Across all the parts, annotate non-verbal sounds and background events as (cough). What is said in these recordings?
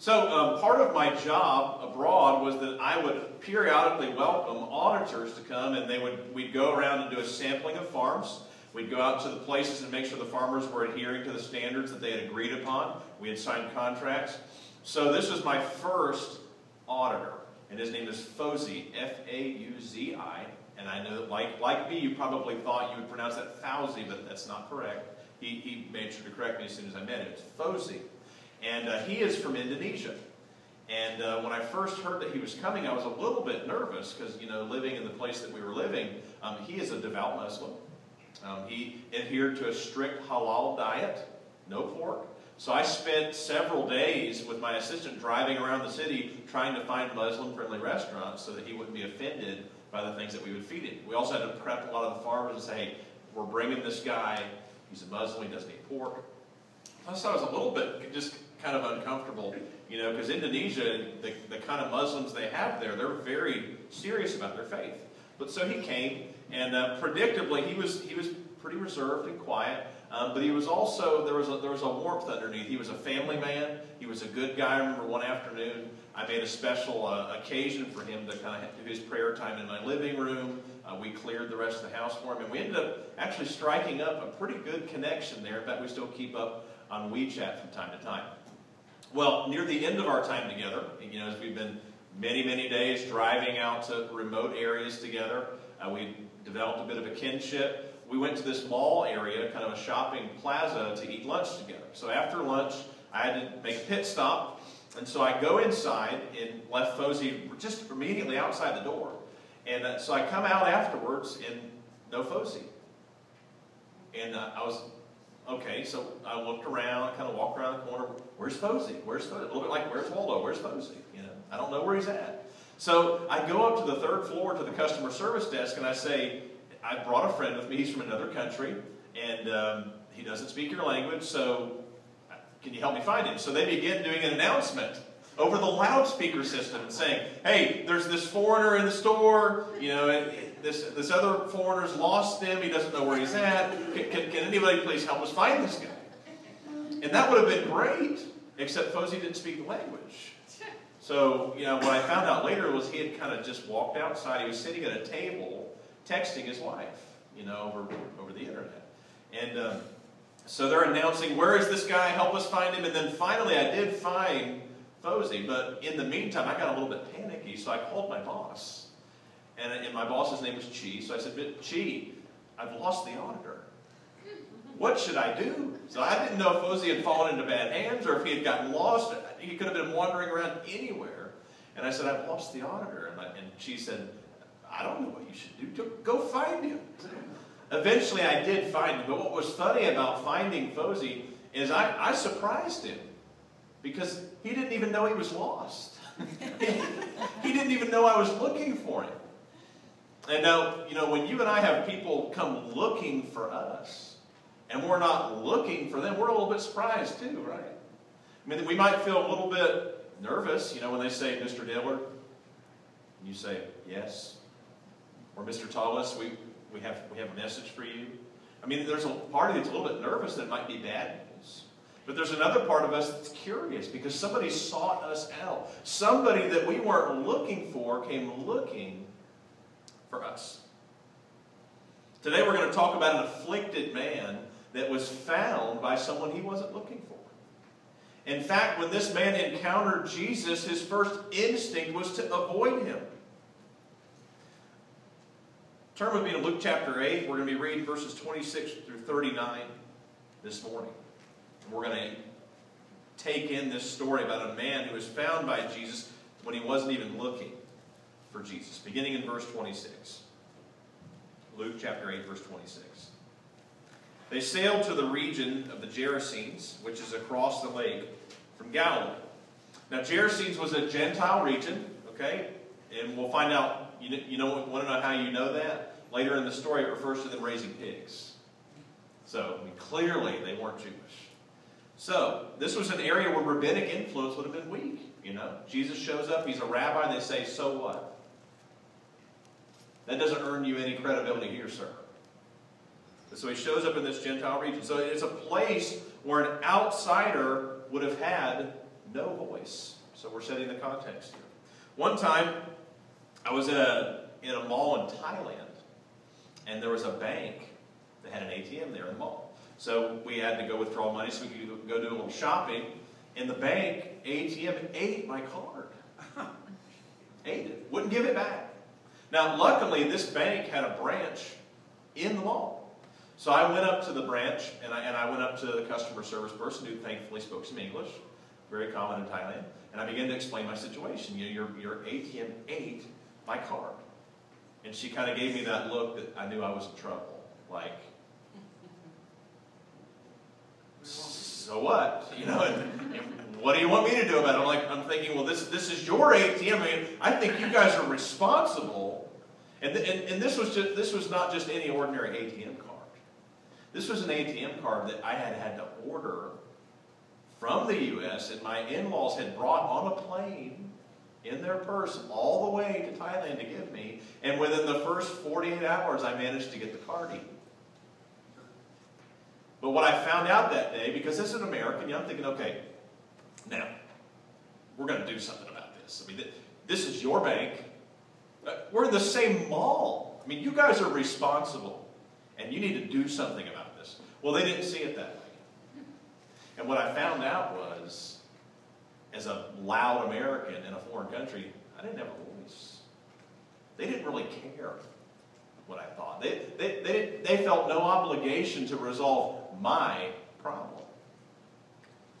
So um, part of my job abroad was that I would periodically welcome auditors to come, and they would we'd go around and do a sampling of farms. We'd go out to the places and make sure the farmers were adhering to the standards that they had agreed upon. We had signed contracts. So this was my first auditor, and his name is Fauzi, F-A-U-Z-I. And I know, that like, like me, you probably thought you would pronounce that Fauzi, but that's not correct. He, he made sure to correct me as soon as I met him. It's Fauzi. And uh, he is from Indonesia. And uh, when I first heard that he was coming, I was a little bit nervous because, you know, living in the place that we were living, um, he is a devout Muslim. Um, he adhered to a strict halal diet, no pork. So I spent several days with my assistant driving around the city trying to find Muslim-friendly restaurants so that he wouldn't be offended by the things that we would feed him. We also had to prep a lot of the farmers and say, hey, we're bringing this guy. He's a Muslim. He doesn't eat pork. I thought it was a little bit just kind of uncomfortable, you know, because Indonesia, the, the kind of Muslims they have there, they're very serious about their faith. But so he came, and uh, predictably, he was he was pretty reserved and quiet. Um, but he was also there was a, there was a warmth underneath. He was a family man. He was a good guy. I remember one afternoon I made a special uh, occasion for him to kind of do his prayer time in my living room. Uh, we cleared the rest of the house for him, and we ended up actually striking up a pretty good connection there. In fact, we still keep up on WeChat from time to time. Well, near the end of our time together, you know, as we've been many, many days driving out to remote areas together, uh, we developed a bit of a kinship. We went to this mall area, kind of a shopping plaza, to eat lunch together. So after lunch, I had to make a pit stop, and so I go inside and left Fauzi just immediately outside the door. And uh, so I come out afterwards and no Fauzi. And uh, I was Okay, so I looked around, kind of walked around the corner. Where's Fauzi? Where's Fauzi? A little bit like, where's Waldo? Where's Fauzi? You know, I don't know where he's at. So I go up to the third floor to the customer service desk and I say, I brought a friend with me. He's from another country and um, he doesn't speak your language, so can you help me find him? So they begin doing an announcement over the loudspeaker system and saying, hey, there's this foreigner in the store, you know, this, this other foreigner's lost him. He doesn't know where he's at. Can, can, can anybody please help us find this guy? And that would have been great, except Fauzi didn't speak the language. So, you know, what I found out later was he had kind of just walked outside. He was sitting at a table texting his wife, you know, over, over the internet. And um, so they're announcing, where is this guy? Help us find him. And then finally I did find Fauzi, but in the meantime I got a little bit panicky, so I called my boss. And, uh, and my boss's name was Chi. So I said, Chi, I've lost the auditor. What should I do? So I didn't know if Fauzi had fallen into bad hands or if he had gotten lost. He could have been wandering around anywhere. And I said, I've lost the auditor. And, and she said, I don't know what you should do. Go find him. Eventually I did find him. But what was funny about finding Fauzi is I, I surprised him because he didn't even know he was lost. (laughs) he didn't even know I was looking for him. And now, you know, when you and I have people come looking for us, and we're not looking for them, we're a little bit surprised too, right? I mean, we might feel a little bit nervous, you know, when they say, Mr. Dillard, you say, yes. Or Mr. Tallis, we, we, have, we have a message for you. I mean, there's a part of you that's a little bit nervous that might be bad news. But there's another part of us that's curious because somebody sought us out. Somebody that we weren't looking for came looking for us. Today we're going to talk about an afflicted man that was found by someone he wasn't looking for. In fact, when this man encountered Jesus, his first instinct was to avoid him. Turn with me to Luke chapter 8. We're going to be reading verses 26 through 39 this morning. We're going to take in this story about a man who was found by Jesus when he wasn't even looking for Jesus, beginning in verse 26. Luke chapter 8, verse 26. They sailed to the region of the Gerasenes, which is across the lake from Galilee. Now, Gerasenes was a Gentile region, okay? And we'll find out, you, you know, want to know how you know that? Later in the story, it refers to them raising pigs. So, I mean, clearly they weren't Jewish. So, this was an area where rabbinic influence would have been weak, you know? Jesus shows up, he's a rabbi, they say, so what? That doesn't earn you any credibility here, sir. So he shows up in this Gentile region. So it's a place where an outsider would have had no voice. So we're setting the context here. One time, I was in a, in a mall in Thailand, and there was a bank that had an ATM there in the mall. So we had to go withdraw money so we could go do a little shopping. And the bank ATM ate my card. (laughs) ate it. Wouldn't give it back. Now, luckily, this bank had a branch in the mall. So I went up to the branch and I, and I went up to the customer service person who thankfully spoke some English, very common in Thailand, and I began to explain my situation. You know, your, your ATM ate my card. And she kind of gave me that look that I knew I was in trouble. Like, (laughs) so what? You know, and, and what do you want me to do about it? I'm like, I'm thinking, well, this, this is your ATM. I mean, I think you guys are responsible. And, and, and this was just, this was not just any ordinary ATM card. This was an ATM card that I had had to order from the U.S. and my in-laws had brought on a plane in their purse all the way to Thailand to give me. And within the first 48 hours, I managed to get the card even. But what I found out that day, because as an American, you know, I'm thinking, okay, now, we're going to do something about this. I mean, this is your bank. Uh, we're in the same mall. I mean, you guys are responsible, and you need to do something about this. Well, they didn't see it that way. And what I found out was, as a loud American in a foreign country, I didn't have a voice. They didn't really care what I thought. They, they, they, they felt no obligation to resolve my problem.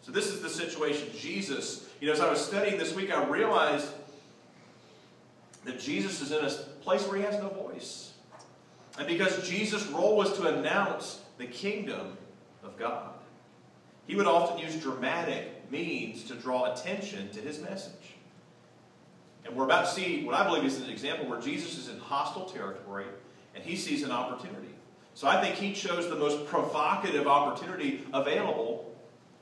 So this is the situation. Jesus, you know, as I was studying this week, I realized that Jesus is in a place where he has no voice. And because Jesus' role was to announce the kingdom of God, he would often use dramatic means to draw attention to his message. And we're about to see what I believe is an example where Jesus is in hostile territory and he sees an opportunity. So I think he chose the most provocative opportunity available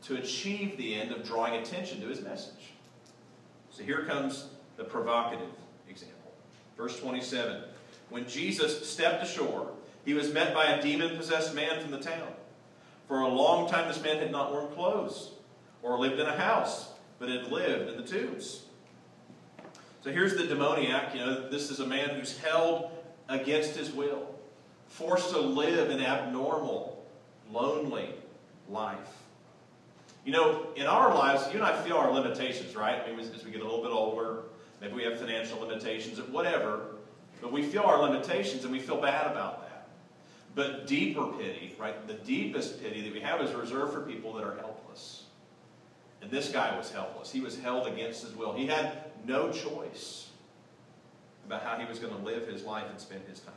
to achieve the end of drawing attention to his message. So here comes the provocative example. Verse 27. When Jesus stepped ashore, he was met by a demon-possessed man from the town. For a long time this man had not worn clothes or lived in a house, but had lived in the tombs. So here's the demoniac. You know, this is a man who's held against his will forced to live an abnormal, lonely life. You know, in our lives, you and I feel our limitations, right? Maybe as we get a little bit older, maybe we have financial limitations, or whatever, but we feel our limitations and we feel bad about that. But deeper pity, right? The deepest pity that we have is reserved for people that are helpless. And this guy was helpless. He was held against his will. He had no choice about how he was going to live his life and spend his time.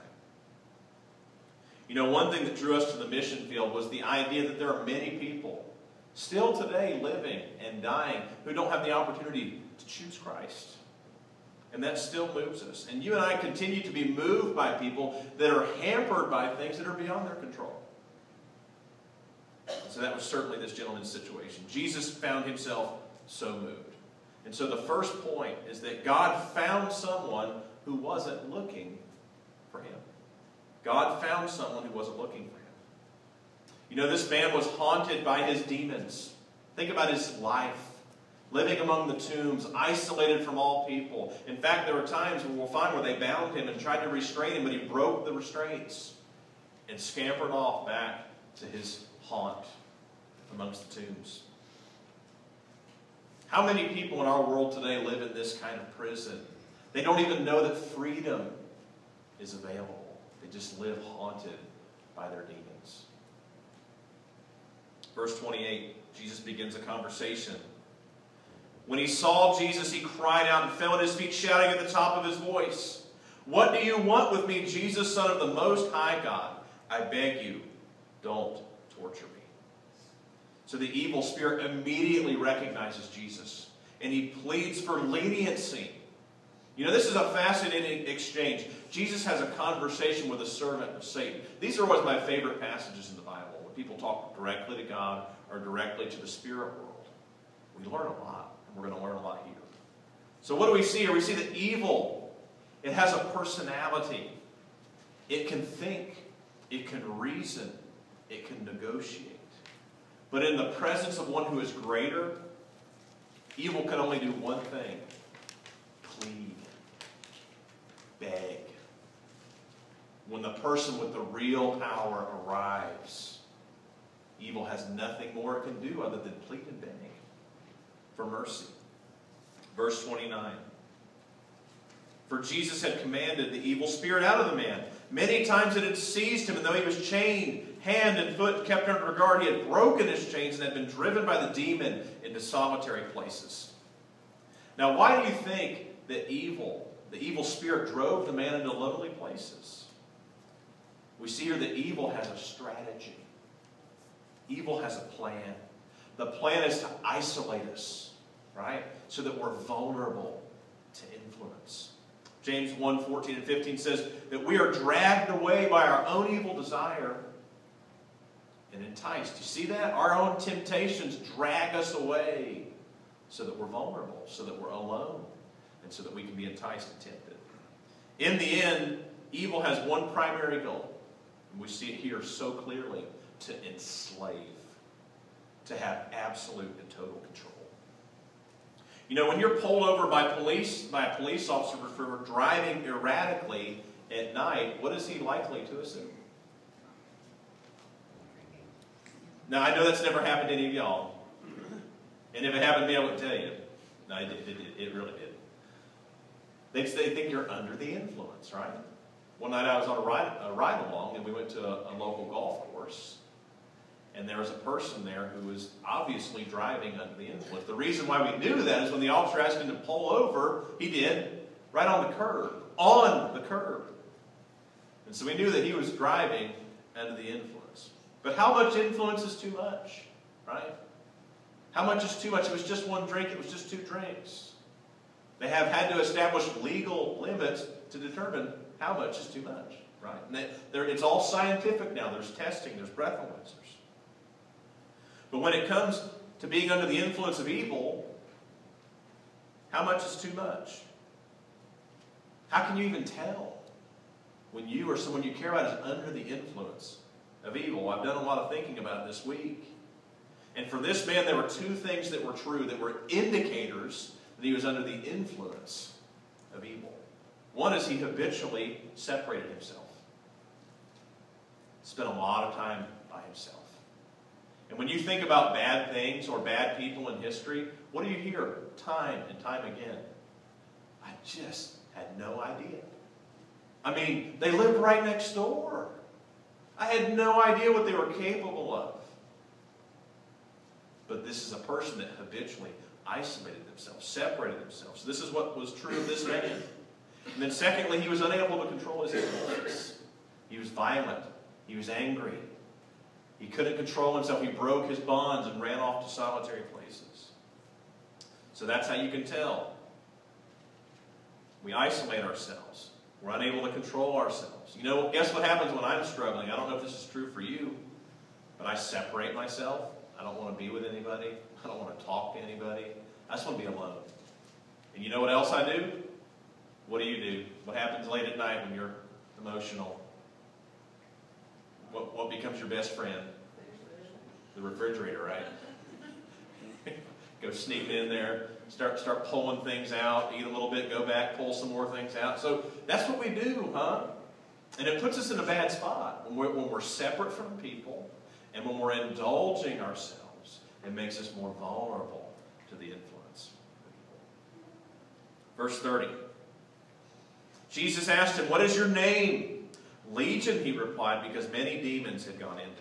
You know, one thing that drew us to the mission field was the idea that there are many people still today living and dying who don't have the opportunity to choose Christ. And that still moves us. And you and I continue to be moved by people that are hampered by things that are beyond their control. So that was certainly this gentleman's situation. Jesus found himself so moved. And so the first point is that God found someone who wasn't looking for him. God found someone who wasn't looking for him. You know, this man was haunted by his demons. Think about his life. Living among the tombs, isolated from all people. In fact, there were times when we'll find where they bound him and tried to restrain him, but he broke the restraints and scampered off back to his haunt amongst the tombs. How many people in our world today live in this kind of prison? They don't even know that freedom is available. They just live haunted by their demons. Verse 28, Jesus begins a conversation. When he saw Jesus, he cried out and fell at his feet, shouting at the top of his voice, What do you want with me, Jesus, Son of the Most High God? I beg you, don't torture me. So the evil spirit immediately recognizes Jesus, and he pleads for leniency you know, this is a fascinating exchange. Jesus has a conversation with a servant of Satan. These are of my favorite passages in the Bible, people talk directly to God or directly to the spirit world. We learn a lot, and we're going to learn a lot here. So what do we see here? We see that evil, it has a personality. It can think, it can reason, it can negotiate. But in the presence of one who is greater, Evil can only do one thing plead, beg. When the person with the real power arrives, evil has nothing more it can do other than plead and beg for mercy. Verse 29. For Jesus had commanded the evil spirit out of the man. Many times it had seized him, and though he was chained, hand and foot kept under guard, he had broken his chains and had been driven by the demon into solitary places. Now, why do you think that evil, the evil spirit, drove the man into lonely places? We see here that evil has a strategy. Evil has a plan. The plan is to isolate us, right? So that we're vulnerable to influence. James 1 14 and 15 says that we are dragged away by our own evil desire and enticed. You see that? Our own temptations drag us away so that we're vulnerable, so that we're alone, and so that we can be enticed and tempted. In the end, evil has one primary goal. And we see it here so clearly to enslave, to have absolute and total control. You know, when you're pulled over by police, by a police officer for driving erratically at night, what is he likely to assume? Now, I know that's never happened to any of y'all. And if it happened to me, I wouldn't tell you. No, it, it, it, it really did. They, they think you're under the influence, right? One night I was on a ride, a ride along, and we went to a, a local golf course. And there was a person there who was obviously driving under the influence. The reason why we knew that is when the officer asked him to pull over, he did, right on the curb. On the curb. And so we knew that he was driving under the influence. But how much influence is too much, right? How much is too much? It was just one drink, it was just two drinks. They have had to establish legal limits to determine how much is too much, right? And it's all scientific now. There's testing, there's breathalyzers. But when it comes to being under the influence of evil, how much is too much? How can you even tell when you or someone you care about is under the influence of evil? I've done a lot of thinking about this week. And for this man, there were two things that were true that were indicators that he was under the influence of evil. One is he habitually separated himself, spent a lot of time by himself. And when you think about bad things or bad people in history, what do you hear time and time again? I just had no idea. I mean, they lived right next door. I had no idea what they were capable of. But this is a person that habitually isolated themselves, separated themselves. This is what was true of this man. And then secondly, he was unable to control his impulses. He was violent. He was angry. He couldn't control himself. He broke his bonds and ran off to solitary places. So that's how you can tell. We isolate ourselves. We're unable to control ourselves. You know, guess what happens when I'm struggling? I don't know if this is true for you, but I separate myself. I don't want to be with anybody. I don't want to talk to anybody. I just want to be alone. And you know what else I do? What do you do? What happens late at night when you're emotional? What, what becomes your best friend? The refrigerator, right? go sneaking in there, start start pulling things out, eat a little bit, go back, pull some more things out. So that's what we do, huh? And it puts us in a bad spot when we're, when we're separate from people and when we're indulging ourselves. It makes us more vulnerable to the influence. Verse 30. Jesus asked him, What is your name? Legion, he replied, because many demons had gone into him.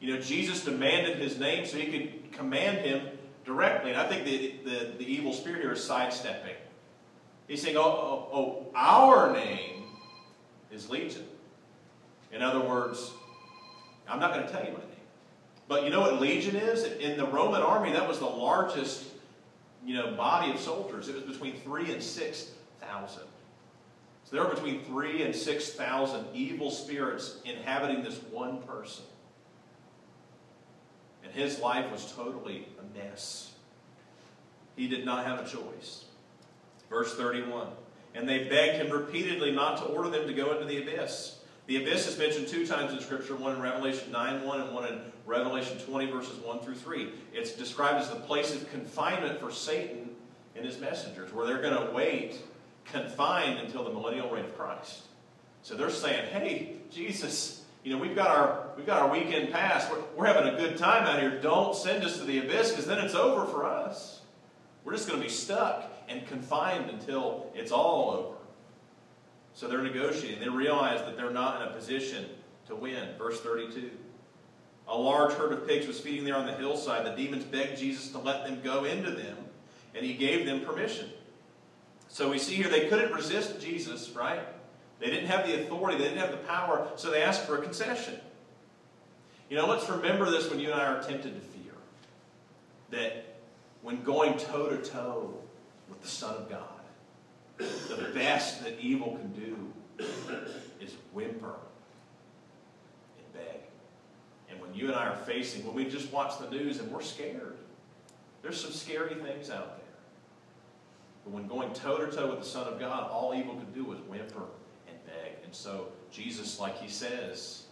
You know, Jesus demanded his name so he could command him directly. And I think the, the, the evil spirit here is sidestepping. He's saying, oh, oh, oh, our name is Legion. In other words, I'm not going to tell you my name. But you know what Legion is? In the Roman army, that was the largest you know, body of soldiers. It was between three and 6,000. So there were between three and 6,000 evil spirits inhabiting this one person. And his life was totally a mess. He did not have a choice. Verse 31. And they begged him repeatedly not to order them to go into the abyss, The abyss is mentioned two times in Scripture, one in Revelation 9 1 and one in Revelation 20, verses 1 through 3. It's described as the place of confinement for Satan and his messengers, where they're going to wait confined until the millennial reign of Christ. So they're saying, hey, Jesus, you know, we've got our, we've got our weekend pass. We're, we're having a good time out here. Don't send us to the abyss because then it's over for us. We're just going to be stuck and confined until it's all over. So they're negotiating. They realize that they're not in a position to win. Verse 32. A large herd of pigs was feeding there on the hillside. The demons begged Jesus to let them go into them, and he gave them permission. So we see here they couldn't resist Jesus, right? They didn't have the authority, they didn't have the power, so they asked for a concession. You know, let's remember this when you and I are tempted to fear. That when going toe to toe with the Son of God, the best that evil can do is whimper and beg. And when you and I are facing, when we just watch the news and we're scared, there's some scary things out there. But when going toe to toe with the Son of God, all evil could do was whimper and beg. And so Jesus, like he says,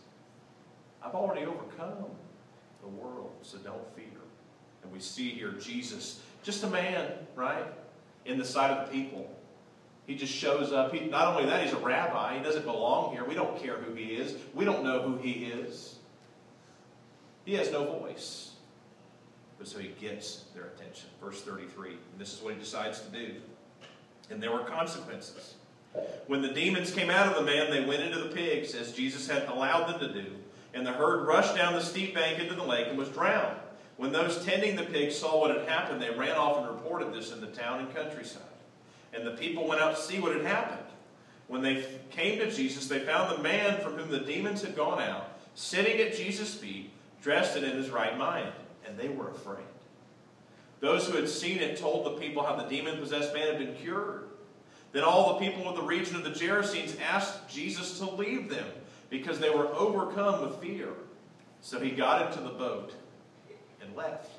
I've already overcome the world, so don't fear. And we see here Jesus, just a man, right, in the sight of the people. He just shows up. He, not only that, he's a rabbi. He doesn't belong here. We don't care who he is. We don't know who he is. He has no voice. But so he gets their attention. Verse 33. And this is what he decides to do. And there were consequences. When the demons came out of the man, they went into the pigs, as Jesus had allowed them to do. And the herd rushed down the steep bank into the lake and was drowned. When those tending the pigs saw what had happened, they ran off and reported this in the town and countryside. And the people went out to see what had happened. When they came to Jesus, they found the man from whom the demons had gone out, sitting at Jesus' feet, dressed and in his right mind. And they were afraid. Those who had seen it told the people how the demon possessed man had been cured. Then all the people of the region of the Gerasenes asked Jesus to leave them because they were overcome with fear. So he got into the boat and left.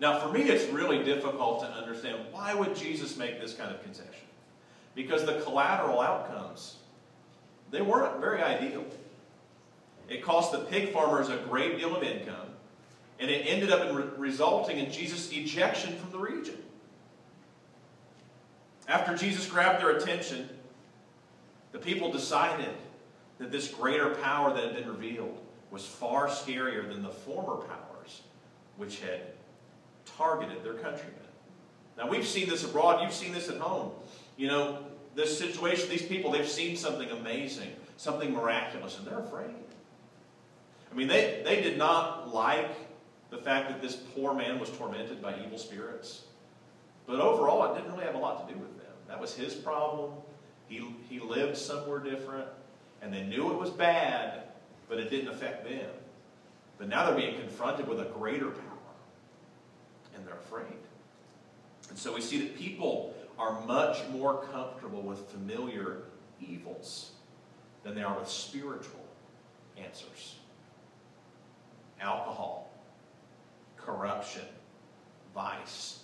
Now, for me, it's really difficult to understand why would Jesus make this kind of concession? Because the collateral outcomes, they weren't very ideal. It cost the pig farmers a great deal of income, and it ended up in re resulting in Jesus' ejection from the region. After Jesus grabbed their attention, the people decided that this greater power that had been revealed was far scarier than the former powers which had targeted their countrymen. Now, we've seen this abroad. You've seen this at home. You know, this situation, these people, they've seen something amazing, something miraculous, and they're afraid. I mean, they, they did not like the fact that this poor man was tormented by evil spirits. But overall, it didn't really have a lot to do with them. That was his problem. He, he lived somewhere different, and they knew it was bad, but it didn't affect them. But now they're being confronted with a greater power and they're afraid. And so we see that people are much more comfortable with familiar evils than they are with spiritual answers. Alcohol, corruption, vice.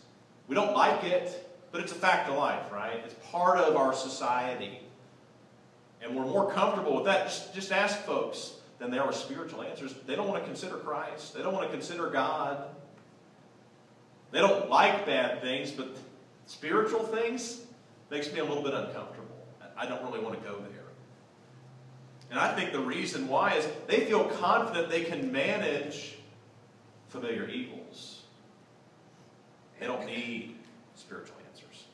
We don't like it, but it's a fact of life, right? It's part of our society. And we're more comfortable with that. Just, just ask folks than they are with spiritual answers. They don't want to consider Christ. They don't want to consider God. They don't like bad things, but spiritual things makes me a little bit uncomfortable. I don't really want to go there. And I think the reason why is they feel confident they can manage familiar evils. They don't need spiritual answers.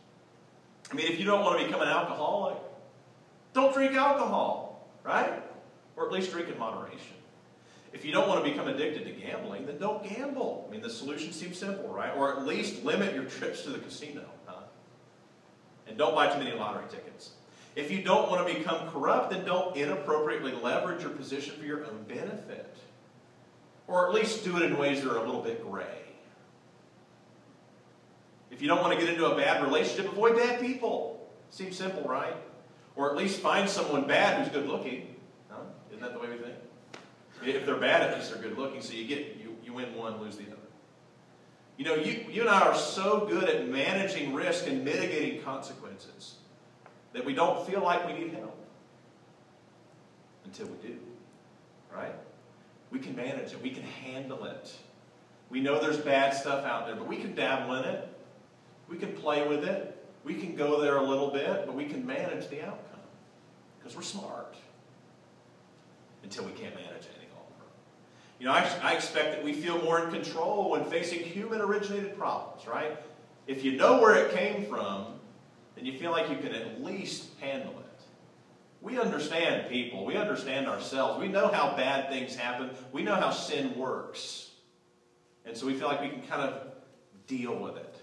I mean, if you don't want to become an alcoholic, don't drink alcohol, right? Or at least drink in moderation. If you don't want to become addicted to gambling, then don't gamble. I mean, the solution seems simple, right? Or at least limit your (laughs) trips to the casino. Huh? And don't buy too many lottery tickets. If you don't want to become corrupt, then don't inappropriately leverage your position for your own benefit. Or at least do it in ways that are a little bit gray. If you don't want to get into a bad relationship, avoid bad people. Seems simple, right? Or at least find someone bad who's good looking. Isn't that the way we think? If they're bad, at least they're good looking, so you get you, you win one, lose the other. You know, you, you and I are so good at managing risk and mitigating consequences that we don't feel like we need help. until we do. Right? We can manage it. We can handle it. We know there's bad stuff out there, but we can dabble in it. We can play with it. We can go there a little bit, but we can manage the outcome because we're smart until we can't manage it longer. You know, I, I expect that we feel more in control when facing human originated problems, right? If you know where it came from, then you feel like you can at least handle it. We understand people. We understand ourselves. We know how bad things happen. We know how sin works. And so we feel like we can kind of deal with it.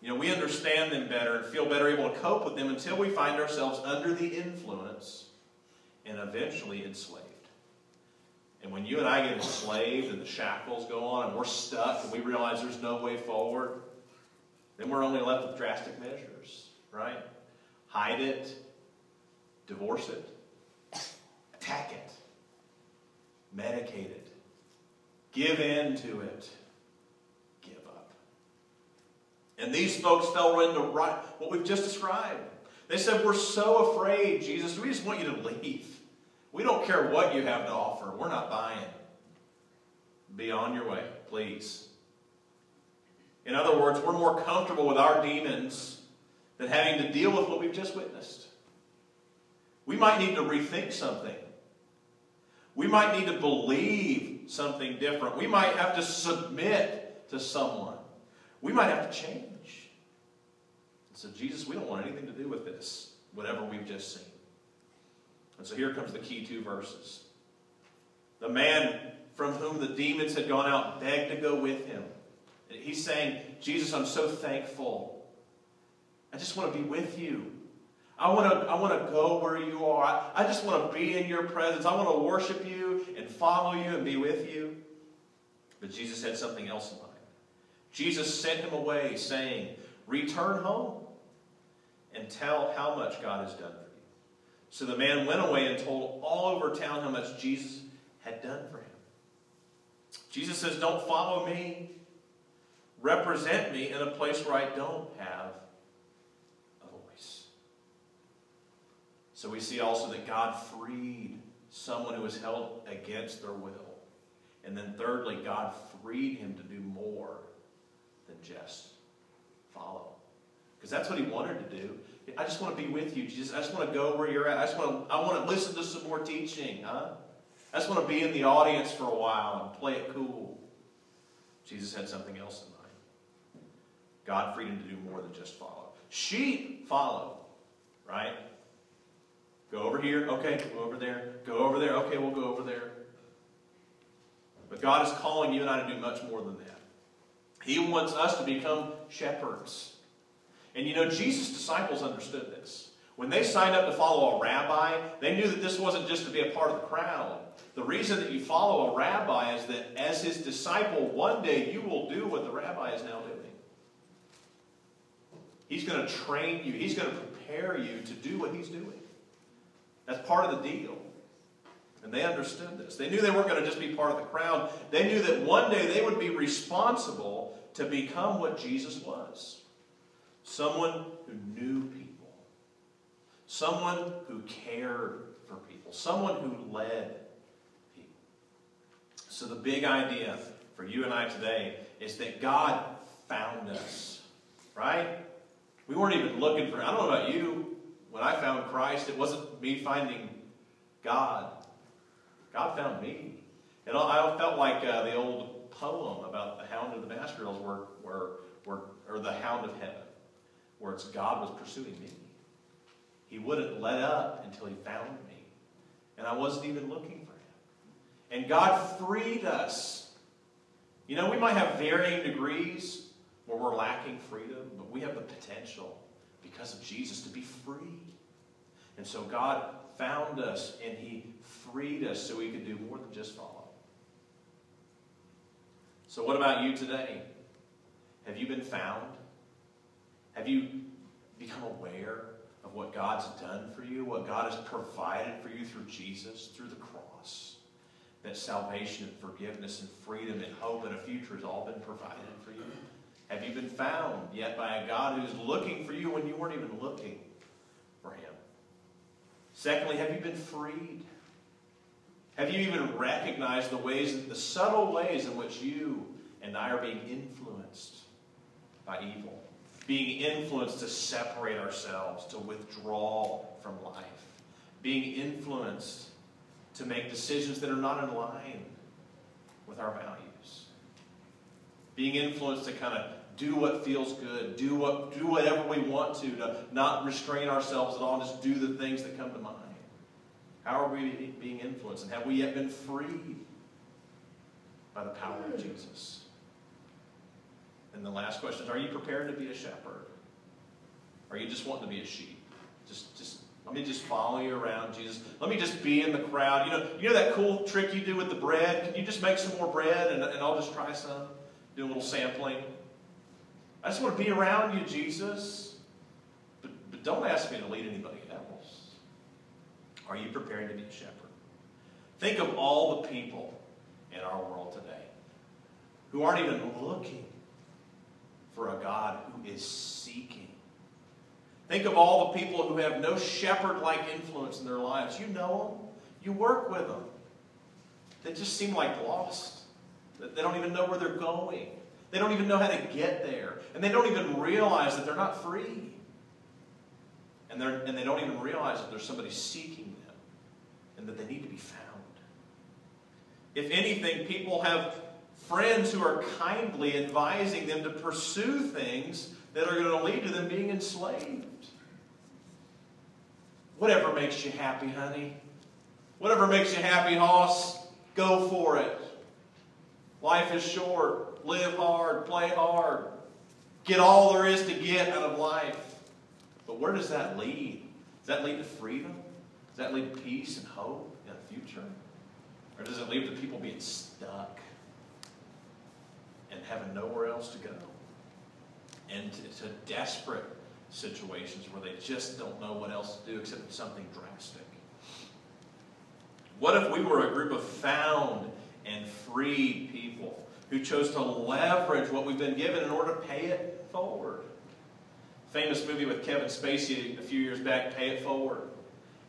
You know, we understand them better and feel better able to cope with them until we find ourselves under the influence and eventually enslaved. And when you and I get enslaved and the shackles go on and we're stuck and we realize there's no way forward, then we're only left with drastic measures, right? Hide it, divorce it, attack it, medicate it, give in to it, give up. And these folks fell into right, what we've just described. They said, We're so afraid, Jesus, we just want you to leave. We don't care what you have to offer. We're not buying. Be on your way, please. In other words, we're more comfortable with our demons than having to deal with what we've just witnessed. We might need to rethink something. We might need to believe something different. We might have to submit to someone. We might have to change. So, Jesus, we don't want anything to do with this, whatever we've just seen. And so here comes the key two verses. The man from whom the demons had gone out begged to go with him. He's saying, Jesus, I'm so thankful. I just want to be with you. I want to, I want to go where you are. I, I just want to be in your presence. I want to worship you and follow you and be with you. But Jesus had something else in mind. Jesus sent him away, saying, Return home and tell how much God has done for you. So the man went away and told all over town how much Jesus had done for him. Jesus says, Don't follow me. Represent me in a place where I don't have So we see also that God freed someone who was held against their will. And then thirdly, God freed him to do more than just follow. Because that's what he wanted to do. I just want to be with you, Jesus. I just want to go where you're at. I just want to, I want to listen to some more teaching, huh? I just want to be in the audience for a while and play it cool. Jesus had something else in mind. God freed him to do more than just follow. Sheep follow, right? Go over here. Okay, go over there. Go over there. Okay, we'll go over there. But God is calling you and I to do much more than that. He wants us to become shepherds. And you know, Jesus' disciples understood this. When they signed up to follow a rabbi, they knew that this wasn't just to be a part of the crowd. The reason that you follow a rabbi is that as his disciple, one day you will do what the rabbi is now doing. He's going to train you, he's going to prepare you to do what he's doing. That's part of the deal. And they understood this. They knew they weren't going to just be part of the crowd. They knew that one day they would be responsible to become what Jesus was someone who knew people, someone who cared for people, someone who led people. So, the big idea for you and I today is that God found us, right? We weren't even looking for, I don't know about you, when I found Christ, it wasn't me finding God. God found me. And I felt like uh, the old poem about the hound of the Baskervilles, where, or the hound of heaven, where it's God was pursuing me. He wouldn't let up until he found me. And I wasn't even looking for him. And God freed us. You know, we might have varying degrees where we're lacking freedom, but we have the potential because of Jesus to be free. And so God found us and He freed us so we could do more than just follow. So, what about you today? Have you been found? Have you become aware of what God's done for you, what God has provided for you through Jesus, through the cross? That salvation and forgiveness and freedom and hope and a future has all been provided for you? Have you been found yet by a God who's looking for you when you weren't even looking? Secondly, have you been freed? Have you even recognized the ways, the subtle ways in which you and I are being influenced by evil? Being influenced to separate ourselves, to withdraw from life. Being influenced to make decisions that are not in line with our values. Being influenced to kind of do what feels good, do what do whatever we want to, to not restrain ourselves at all, just do the things that come to mind. How are we being influenced? And have we yet been freed by the power of hmm. Jesus? And the last question is, are you prepared to be a shepherd? Or are you just wanting to be a sheep? Just, just let me just follow you around, Jesus. Let me just be in the crowd. You know, you know that cool trick you do with the bread? Can you just make some more bread and, and I'll just try some? Do a little sampling. I just want to be around you, Jesus. But, but don't ask me to lead anybody else. Are you preparing to be a shepherd? Think of all the people in our world today who aren't even looking for a God who is seeking. Think of all the people who have no shepherd like influence in their lives. You know them, you work with them. They just seem like lost. They don't even know where they're going. They don't even know how to get there. And they don't even realize that they're not free. And, they're, and they don't even realize that there's somebody seeking them and that they need to be found. If anything, people have friends who are kindly advising them to pursue things that are going to lead to them being enslaved. Whatever makes you happy, honey. Whatever makes you happy, Hoss, go for it. Life is short live hard, play hard, get all there is to get out of life. But where does that lead? Does that lead to freedom? Does that lead to peace and hope in the future? Or does it lead to people being stuck and having nowhere else to go? And to, to desperate situations where they just don't know what else to do except something drastic. What if we were a group of found and free people who chose to leverage what we've been given in order to pay it forward. Famous movie with Kevin Spacey a few years back, Pay It Forward.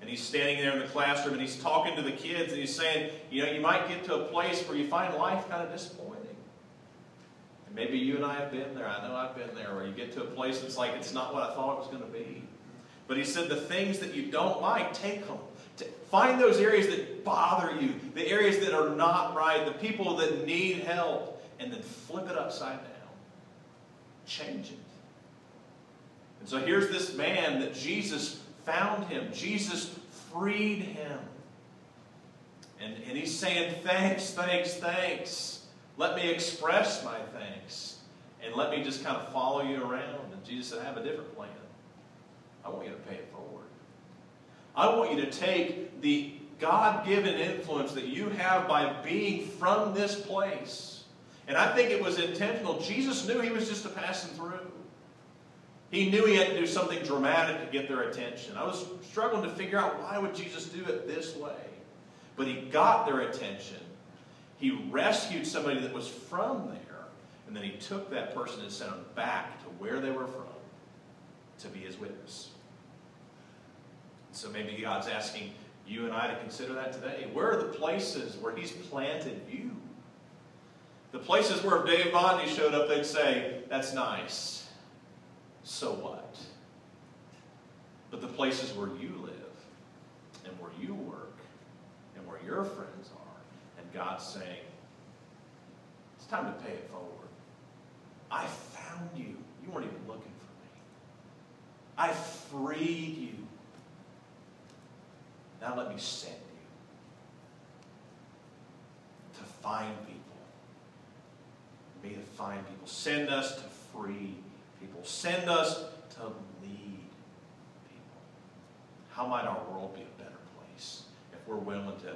And he's standing there in the classroom and he's talking to the kids and he's saying, you know, you might get to a place where you find life kind of disappointing. And maybe you and I have been there. I know I've been there where you get to a place that's like, it's not what I thought it was going to be. But he said, the things that you don't like, take them. Find those areas that bother you, the areas that are not right, the people that need help, and then flip it upside down. Change it. And so here's this man that Jesus found him. Jesus freed him. And, and he's saying, Thanks, thanks, thanks. Let me express my thanks. And let me just kind of follow you around. And Jesus said, I have a different plan. I want you to pay it forward. I want you to take the God given influence that you have by being from this place. And I think it was intentional. Jesus knew he was just a passing through. He knew he had to do something dramatic to get their attention. I was struggling to figure out why would Jesus do it this way. But he got their attention. He rescued somebody that was from there. And then he took that person and sent them back to where they were from to be his witness. So maybe God's asking you and I to consider that today. Where are the places where He's planted you? The places where if Dave Bondi showed up, they'd say, That's nice. So what? But the places where you live and where you work and where your friends are, and God's saying, It's time to pay it forward. I found you. You weren't even looking for me. I freed you. Now let me send you to find people. Me to find people. Send us to free people. Send us to lead people. How might our world be a better place if we're willing to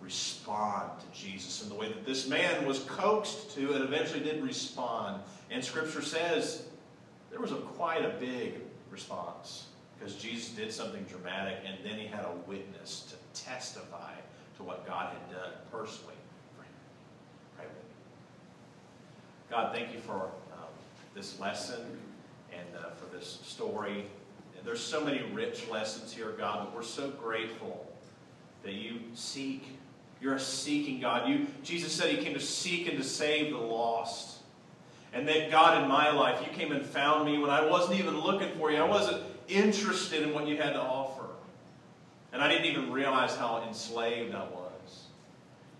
respond to Jesus in the way that this man was coaxed to and eventually did respond? And Scripture says there was a, quite a big response because Jesus did something dramatic and then he had a witness to testify to what God had done personally for him. Pray with me. God, thank you for um, this lesson and uh, for this story. There's so many rich lessons here, God, but we're so grateful that you seek. You're a seeking God. You, Jesus said he came to seek and to save the lost. And that God, in my life, you came and found me when I wasn't even looking for you. I wasn't interested in what you had to offer. And I didn't even realize how enslaved I was.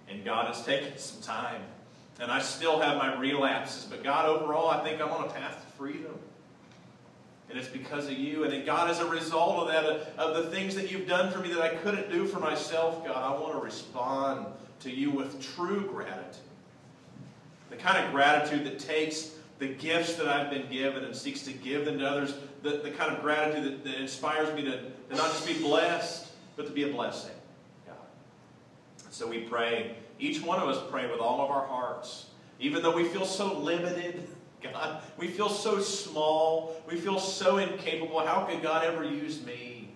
And God has taken some time. And I still have my relapses. But God, overall, I think I'm on a path to freedom. And it's because of you. And God, as a result of that, of the things that you've done for me that I couldn't do for myself, God, I want to respond to you with true gratitude. The kind of gratitude that takes the gifts that I've been given and seeks to give them to others. The, the kind of gratitude that, that inspires me to, to not just be blessed, but to be a blessing. God. So we pray, each one of us pray with all of our hearts. Even though we feel so limited, God, we feel so small, we feel so incapable. How could God ever use me?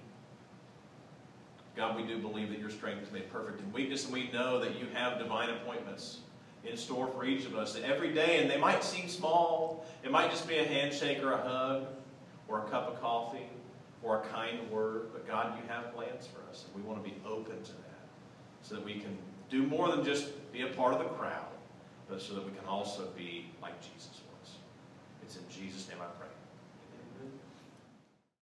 God, we do believe that your strength is made perfect in weakness, and we know that you have divine appointments in store for each of us every day, and they might seem small. It might just be a handshake or a hug or a cup of coffee or a kind word, but God, you have plans for us, and we want to be open to that so that we can do more than just be a part of the crowd, but so that we can also be like Jesus was. It's in Jesus' name I pray.